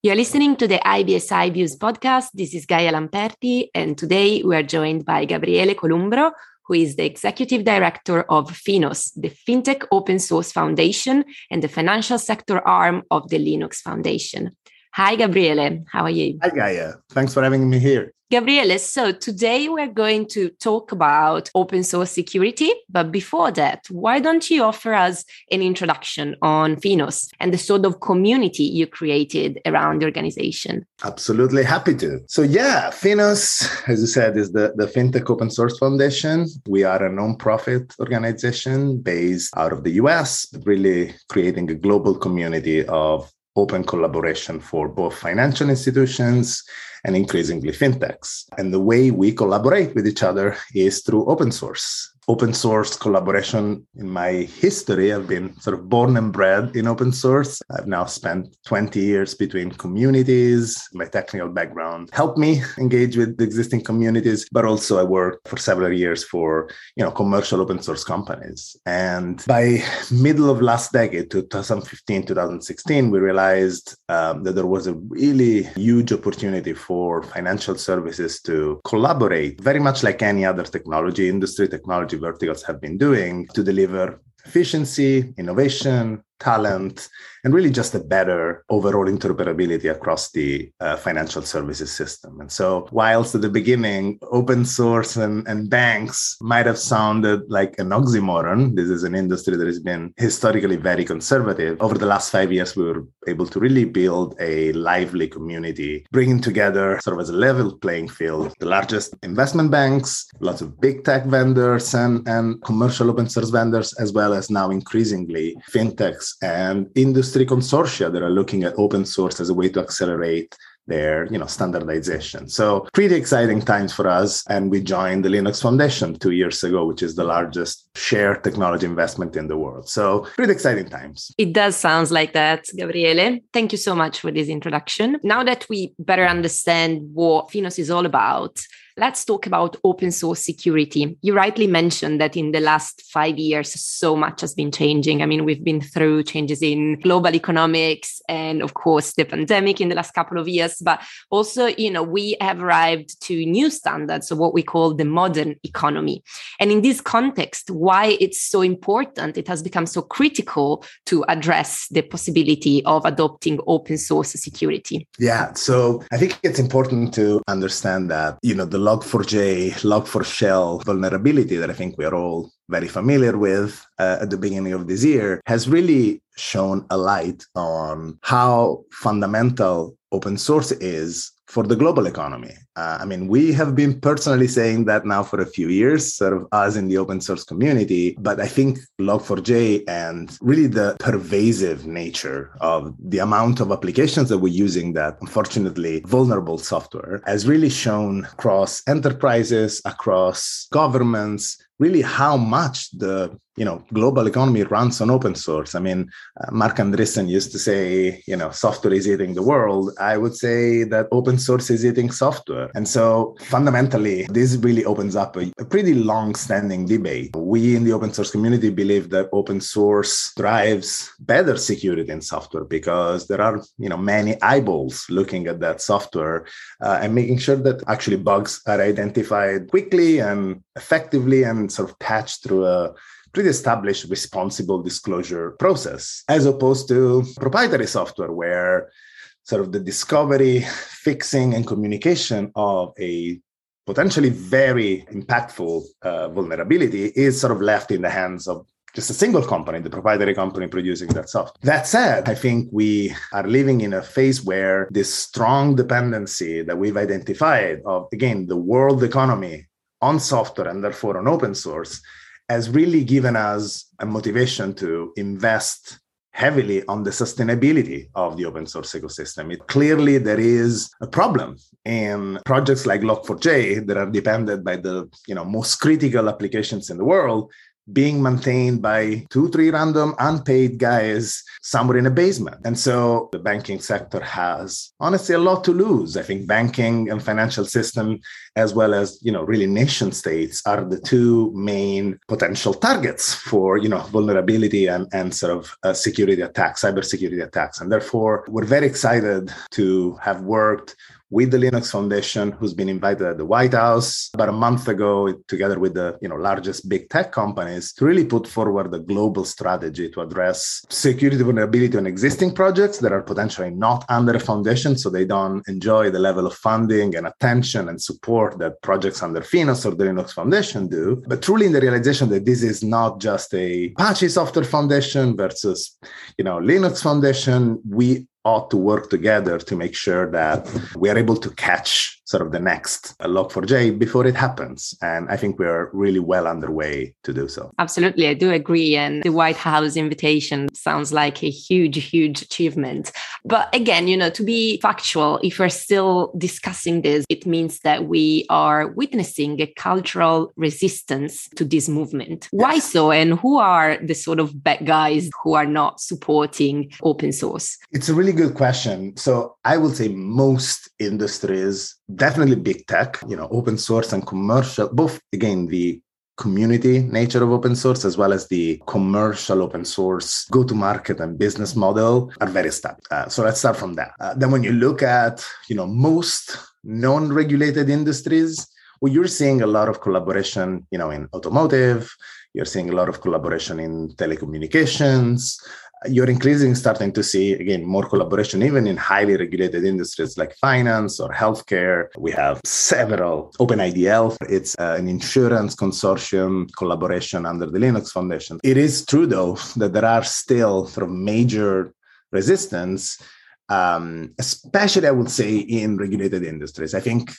You're listening to the IBSI Views podcast. This is Gaia Lamperti, and today we are joined by Gabriele Columbro, who is the executive director of Finos, the FinTech Open Source Foundation and the financial sector arm of the Linux Foundation. Hi, Gabriele. How are you? Hi, Gaia. Thanks for having me here. Gabriele, so today we're going to talk about open source security. But before that, why don't you offer us an introduction on Finos and the sort of community you created around the organization? Absolutely happy to. So, yeah, Finos, as you said, is the, the FinTech Open Source Foundation. We are a non-profit organization based out of the US, really creating a global community of open collaboration for both financial institutions and increasingly fintechs. And the way we collaborate with each other is through open source open source collaboration in my history. I've been sort of born and bred in open source. I've now spent 20 years between communities. My technical background helped me engage with existing communities, but also I worked for several years for, you know, commercial open source companies. And by middle of last decade, 2015, 2016, we realized um, that there was a really huge opportunity for financial services to collaborate very much like any other technology industry technology verticals have been doing to deliver efficiency, innovation, talent, and really just a better overall interoperability across the uh, financial services system. And so, whilst at the beginning, open source and, and banks might have sounded like an oxymoron, this is an industry that has been historically very conservative. Over the last five years, we were able to really build a lively community, bringing together sort of as a level playing field the largest investment banks, lots of big tech vendors, and, and commercial open source vendors, as well as now increasingly fintechs and industry consortia that are looking at open source as a way to accelerate their you know standardization. So pretty exciting times for us. And we joined the linux foundation two years ago which is the largest shared technology investment in the world. So pretty exciting times. It does sounds like that gabriele. Thank you so much for this introduction. Now that we better understand what finos is all about Let's talk about open source security. You rightly mentioned that in the last five years, so much has been changing. I mean, we've been through changes in global economics and, of course, the pandemic in the last couple of years. But also, you know, we have arrived to new standards of what we call the modern economy. And in this context, why it's so important, it has become so critical to address the possibility of adopting open source security. Yeah. So I think it's important to understand that, you know, the Log4j, Log4Shell vulnerability that I think we are all very familiar with uh, at the beginning of this year has really shown a light on how fundamental open source is for the global economy. Uh, I mean, we have been personally saying that now for a few years, sort of us in the open source community. But I think Log4j and really the pervasive nature of the amount of applications that we're using that unfortunately vulnerable software has really shown across enterprises, across governments, really how much the you know global economy runs on open source i mean uh, marc andreessen used to say you know software is eating the world i would say that open source is eating software and so fundamentally this really opens up a, a pretty long standing debate. We in the open source community believe that open source drives better security in software because there are you know many eyeballs looking at that software uh, and making sure that actually bugs are identified quickly and effectively and sort of patched through a pretty established responsible disclosure process, as opposed to proprietary software where sort of the discovery, fixing, and communication of a potentially very impactful uh, vulnerability is sort of left in the hands of just a single company, the proprietary company producing that software. That said, I think we are living in a phase where this strong dependency that we've identified of, again, the world economy on software and therefore on open source has really given us a motivation to invest heavily on the sustainability of the open source ecosystem. It clearly there is a problem in projects like Log4j that are dependent by the you know most critical applications in the world being maintained by two, three random unpaid guys somewhere in a basement. And so the banking sector has honestly a lot to lose. I think banking and financial system, as well as, you know, really nation states are the two main potential targets for, you know, vulnerability and, and sort of uh, security attacks, cybersecurity attacks. And therefore, we're very excited to have worked with the Linux Foundation, who's been invited at the White House about a month ago, together with the you know largest big tech companies, to really put forward a global strategy to address security vulnerability on existing projects that are potentially not under a foundation, so they don't enjoy the level of funding and attention and support that projects under Finos or the Linux Foundation do. But truly in the realization that this is not just a Apache Software Foundation versus you know Linux Foundation, we ought to work together to make sure that we are able to catch sort of the next log4j before it happens. And i think we're really well underway to do so. Absolutely. I do agree. And the white house invitation sounds like a huge huge achievement. But again you know to be factual if we're still discussing this it means that we are witnessing a cultural resistance to this movement. Why so? And who are the sort of bad guys who are not supporting open source? It's a really good question. So I will say most industries, definitely big tech, you know, open source and commercial, both again, the community nature of open source as well as the commercial open source go to market and business model are very established. Uh, so let's start from that. Uh, then when you look at, you know, most non-regulated industries, well, you're seeing a lot of collaboration, you know, in automotive, you're seeing a lot of collaboration in telecommunications, you're increasingly starting to see again more collaboration even in highly regulated industries like finance or healthcare. We have several openidl. It's uh, an insurance consortium collaboration under the linux foundation. It is true though that there are still sort of major resistance um, especially I would say in regulated industries. I think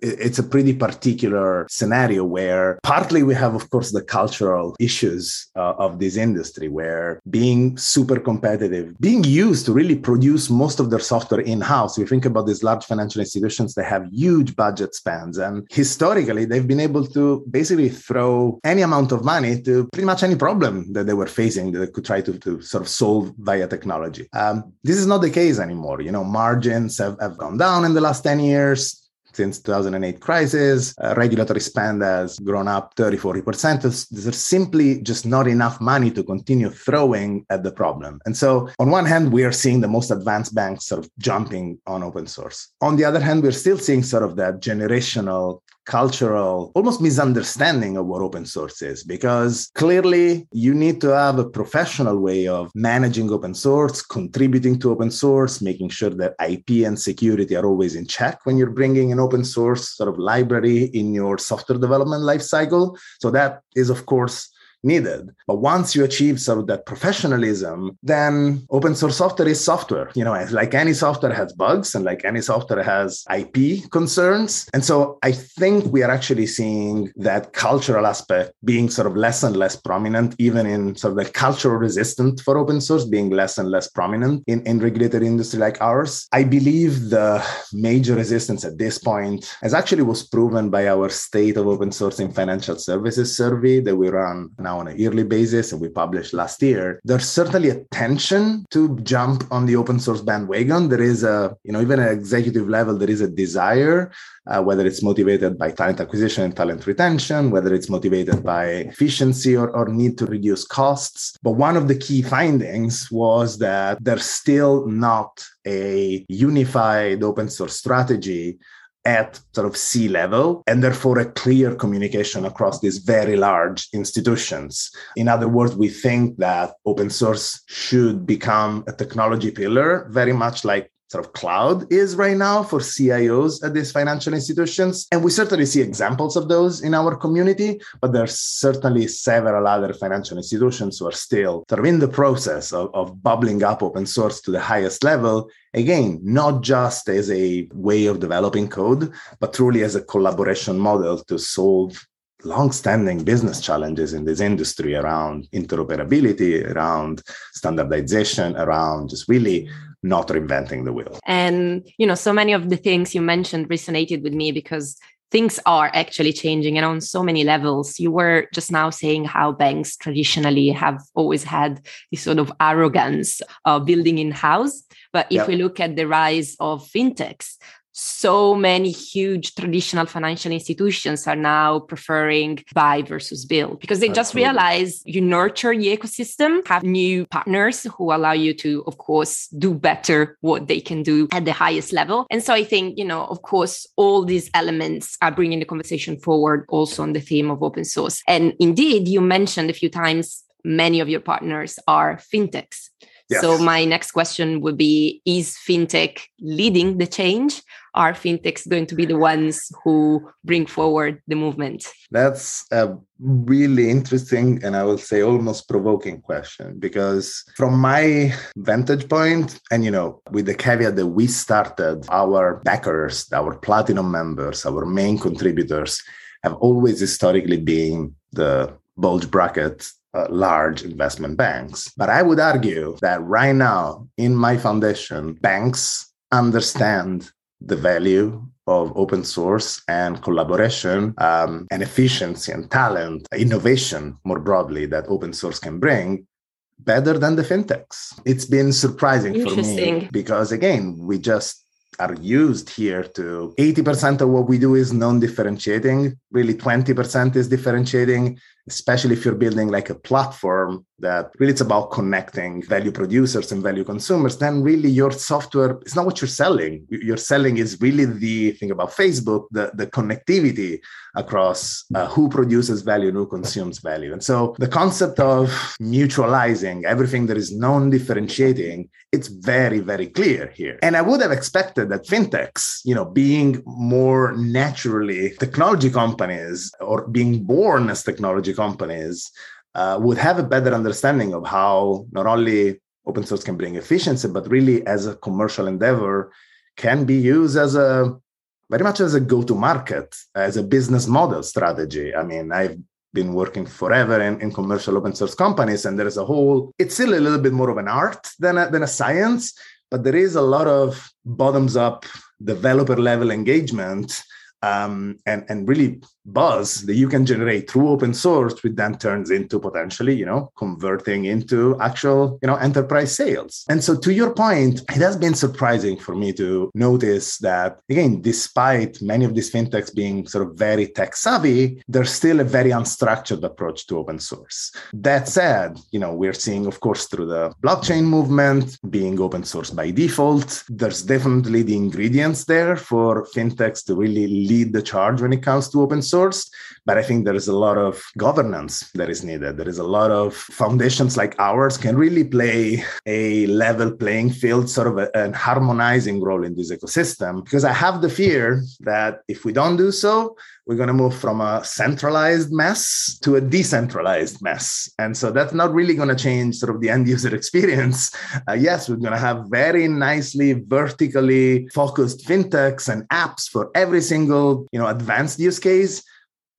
it's a pretty particular scenario where partly we have of course the cultural issues uh, of this industry where being super competitive being used to really produce most of their software in-house you think about these large financial institutions they have huge budget spans and historically they've been able to basically throw any amount of money to pretty much any problem that they were facing that they could try to, to sort of solve via technology. Um, this is not the case anymore you know margins have, have gone down in the last 10 years since 2008 crisis. Uh, regulatory spend has grown up 30, 40%. There's simply just not enough money to continue throwing at the problem. And so on one hand, we are seeing the most advanced banks sort of jumping on open source. On the other hand, we're still seeing sort of that generational cultural almost misunderstanding of what open source is because clearly you need to have a professional way of managing open source contributing to open source making sure that ip and security are always in check when you're bringing an open source sort of library in your software development lifecycle. So that is of course needed. But once you achieve sort of that professionalism, then open source software is software. You know, like any software has bugs and like any software has IP concerns. And so I think we are actually seeing that cultural aspect being sort of less and less prominent, even in sort of the cultural resistance for open source being less and less prominent in, in regulated industry like ours. I believe the major resistance at this point as actually was proven by our state of open source in financial services survey that we run now on a yearly basis and we published last year, there's certainly a tension to jump on the open source bandwagon. There is a, you know, even at executive level, there is a desire, uh, whether it's motivated by talent acquisition and talent retention, whether it's motivated by efficiency or, or need to reduce costs. But one of the key findings was that there's still not a unified open source strategy at sort of C-level and therefore a clear communication across these very large institutions. In other words, we think that open source should become a technology pillar, very much like sort of cloud is right now for CIOs at these financial institutions. And we certainly see examples of those in our community, but there's certainly several other financial institutions who are still sort of in the process of, of bubbling up open source to the highest level. Again, not just as a way of developing code, but truly as a collaboration model to solve long-standing business challenges in this industry around interoperability around standardization around just really not reinventing the wheel. And, you know, so many of the things you mentioned resonated with me because things are actually changing and on so many levels. You were just now saying how banks traditionally have always had this sort of arrogance of building in house. But if yep. we look at the rise of fintechs, so many huge traditional financial institutions are now preferring buy versus build because they just realize you nurture the ecosystem, have new partners who allow you to, of course, do better what they can do at the highest level. And so I think, you know, of course, all these elements are bringing the conversation forward also on the theme of open source. And indeed, you mentioned a few times many of your partners are fintechs. Yes. So my next question would be is fintech leading the change? Are fintechs going to be the ones who bring forward the movement? That's a really interesting and I will say almost provoking question because from my vantage point and you know with the caveat that we started our backers, our platinum members, our main contributors have always historically been the bulge bracket uh, large investment banks. But I would argue that right now in my foundation, banks understand the value of open source and collaboration um, and efficiency and talent, innovation more broadly that open source can bring better than the fintechs. It's been surprising for me because, again, we just are used here to 80% of what we do is non differentiating, really 20% is differentiating especially if you're building like a platform that really it's about connecting value producers and value consumers then really your software is not what you're selling. You're selling is really the thing about facebook the, the connectivity across uh, who produces value and who consumes value. And so the concept of mutualizing everything that is non-differentiating it's very very clear here. And i would have expected that fintechs you know being more naturally technology companies or being born as technology companies uh, would have a better understanding of how not only open source can bring efficiency, but really as a commercial endeavor can be used as a very much as a go-to market, as a business model strategy. I mean, I've been working forever in, in commercial open source companies, and there is a whole, it's still a little bit more of an art than a, than a science, but there is a lot of bottoms up developer level engagement um, and, and really buzz that you can generate through open source, which then turns into potentially, you know, converting into actual, you know, enterprise sales. And so to your point, it has been surprising for me to notice that again, despite many of these fintechs being sort of very tech savvy, there's still a very unstructured approach to open source. That said, you know, we're seeing, of course, through the blockchain movement being open source by default, there's definitely the ingredients there for fintechs to really lead the charge when it comes to open source source. But I think there is a lot of governance that is needed. There is a lot of foundations like ours can really play a level playing field, sort of a, an harmonizing role in this ecosystem. Because I have the fear that if we don't do so, we're going to move from a centralized mess to a decentralized mess. And so that's not really going to change sort of the end user experience. Uh, yes, we're going to have very nicely vertically focused fintechs and apps for every single, you know, advanced use case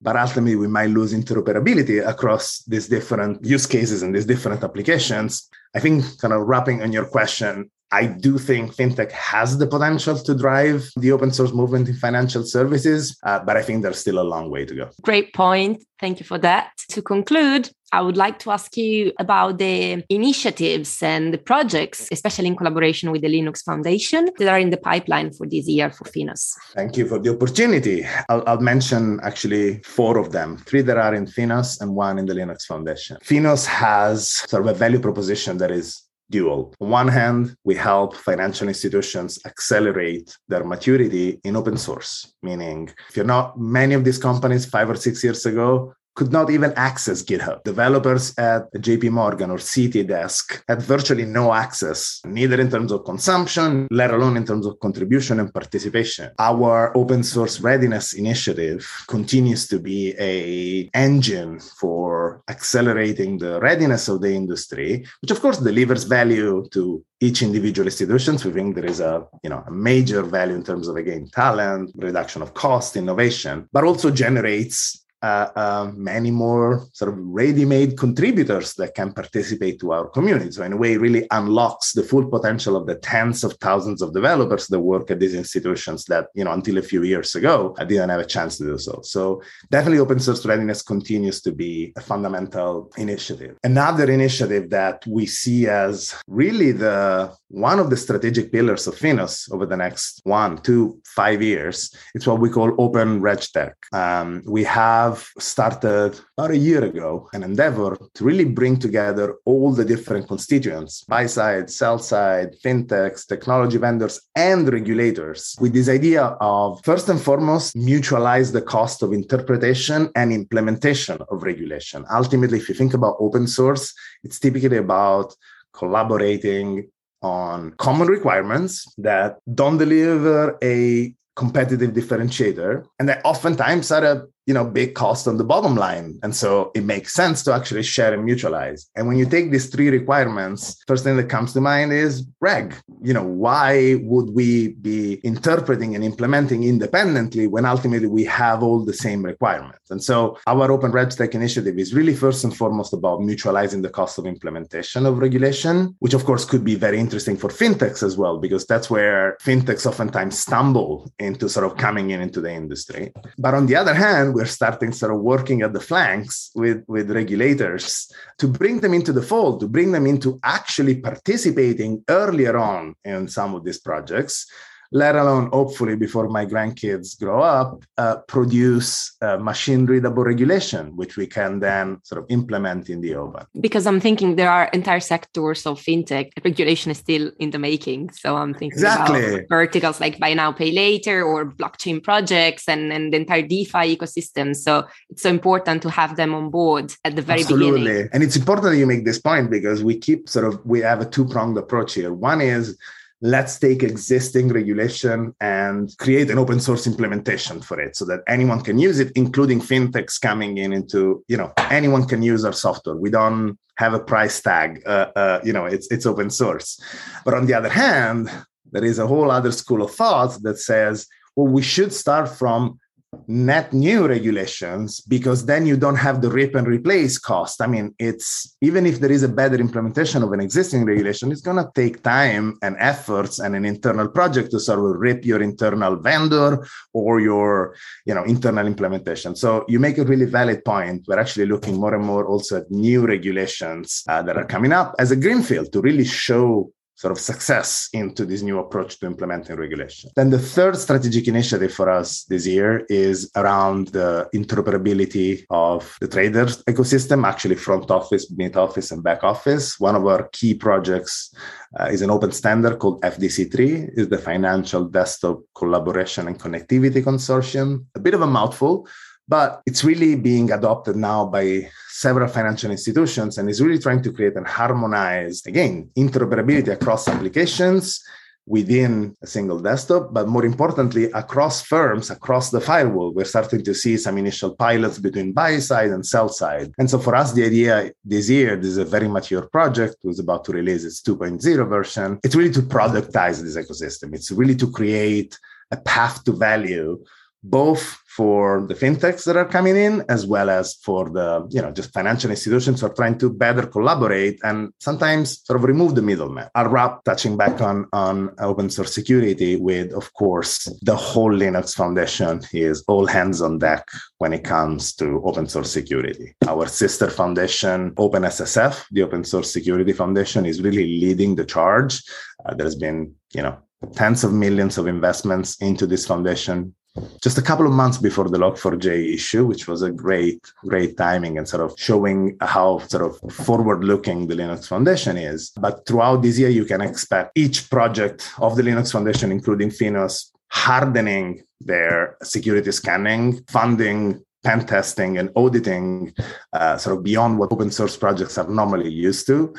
but ultimately we might lose interoperability across these different use cases and these different applications. I think, kind of wrapping on your question, I do think fintech has the potential to drive the open source movement in financial services, uh, but I think there's still a long way to go. Great point. Thank you for that. To conclude, I would like to ask you about the initiatives and the projects, especially in collaboration with the Linux Foundation, that are in the pipeline for this year for Finos. Thank you for the opportunity. I'll, I'll mention actually four of them three that are in Finos and one in the Linux Foundation. Finos has sort of a value proposition that is dual. On one hand, we help financial institutions accelerate their maturity in open source, meaning if you're not many of these companies five or six years ago could not even access GitHub. Developers at JP Morgan or Citidesk had virtually no access, neither in terms of consumption, let alone in terms of contribution and participation. Our open source readiness initiative continues to be a engine for accelerating the readiness of the industry, which of course delivers value to each individual institutions. We think there is a you know a major value in terms of again talent, reduction of cost, innovation, but also generates uh, uh, many more sort of ready-made contributors that can participate to our community. So in a way, really unlocks the full potential of the tens of thousands of developers that work at these institutions that, you know, until a few years ago, I didn't have a chance to do so. So definitely open source readiness continues to be a fundamental initiative. Another initiative that we see as really the one of the strategic pillars of Finos over the next one, two, five years, it's what we call open RegTech. Um, we have started about a year ago an endeavor to really bring together all the different constituents, buy side, sell side, fintechs, technology vendors, and regulators with this idea of first and foremost, mutualize the cost of interpretation and implementation of regulation. Ultimately, if you think about open source, it's typically about collaborating on common requirements that don't deliver a competitive differentiator and that oftentimes are a you know big cost on the bottom line. And so it makes sense to actually share and mutualize. And when you take these three requirements first thing that comes to mind is reg you know why would we be interpreting and implementing independently when ultimately we have all the same requirements? And so our open regtech initiative is really first and foremost about mutualizing the cost of implementation of regulation which of course could be very interesting for fintechs as well because that's where fintechs oftentimes stumble into sort of coming in into the industry. But on the other hand we're starting sort of working at the flanks with, with regulators to bring them into the fold, to bring them into actually participating earlier on in some of these projects let alone hopefully before my grandkids grow up, uh, produce uh, machine readable regulation, which we can then sort of implement in the open. Because I'm thinking there are entire sectors of fintech regulation is still in the making. So I'm thinking exactly. about verticals like buy now, pay later or blockchain projects and, and the entire DeFi ecosystem. So it's so important to have them on board at the very beginning. Absolutely. beginning. And it's important that you make this point because we keep sort of, we have a two pronged approach here. One is let's take existing regulation and create an open source implementation for it so that anyone can use it including fintechs coming in into you know anyone can use our software. We don't have a price tag uh, uh, you know it's it's open source. But on the other hand there is a whole other school of thought that says well we should start from net new regulations because then you don't have the rip and replace cost. I mean, it's even if there is a better implementation of an existing regulation, it's going to take time and efforts and an internal project to sort of rip your internal vendor or your, you know, internal implementation. So you make a really valid point. We're actually looking more and more also at new regulations uh, that are coming up as a greenfield to really show sort of success into this new approach to implementing regulation. Then the third strategic initiative for us this year is around the interoperability of the traders ecosystem, actually front office, mid office, and back office. One of our key projects uh, is an open standard called FDC3, is the Financial Desktop Collaboration and Connectivity Consortium. A bit of a mouthful, but it's really being adopted now by several financial institutions and is really trying to create and harmonize, again, interoperability across applications within a single desktop, but more importantly, across firms, across the firewall. We're starting to see some initial pilots between buy side and sell side. And so for us, the idea this year, this is a very mature project, was about to release its 2.0 version. It's really to productize this ecosystem. It's really to create a path to value both for the fintechs that are coming in as well as for the you know just financial institutions who are trying to better collaborate and sometimes sort of remove the middleman. I'll wrap touching back on on open source security with of course the whole linux foundation is all hands on deck when it comes to open source security. Our sister foundation openssf the open source security foundation is really leading the charge. Uh, there's been you know tens of millions of investments into this foundation just a couple of months before the log4j issue which was a great great timing and sort of showing how sort of forward looking the linux foundation is. But throughout this year you can expect each project of the linux foundation including finos hardening their security scanning funding pen testing and auditing uh, sort of beyond what open source projects are normally used to.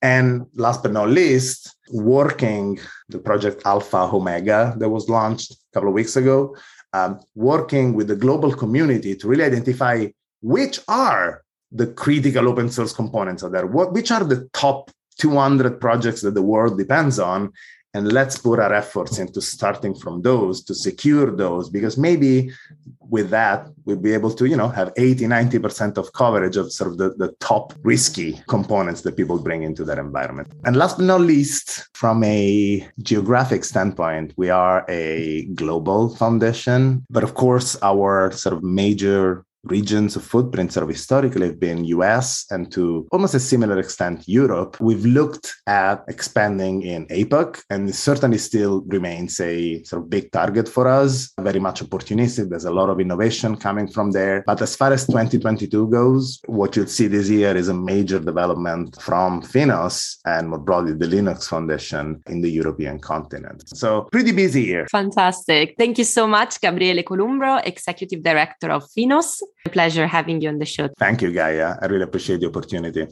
And last but not least working the project alpha omega that was launched a couple of weeks ago um, working with the global community to really identify which are the critical open source components of that. What, which are the top 200 projects that the world depends on? And let's put our efforts into starting from those to secure those because maybe with that we'll be able to you know have 80 90% of coverage of sort of the, the top risky components that people bring into their environment. And last but not least from a geographic standpoint we are a global foundation. But of course our sort of major regions of footprints that have historically been US and to almost a similar extent Europe. We've looked at expanding in APAC and certainly still remains a sort of big target for us, very much opportunistic. There's a lot of innovation coming from there. But as far as 2022 goes, what you'll see this year is a major development from Finos and more broadly the Linux Foundation in the European continent. So pretty busy year. Fantastic. Thank you so much, Gabriele Columbro, Executive Director of Finos. Pleasure having you on the show. Thank you, Gaia. I really appreciate the opportunity.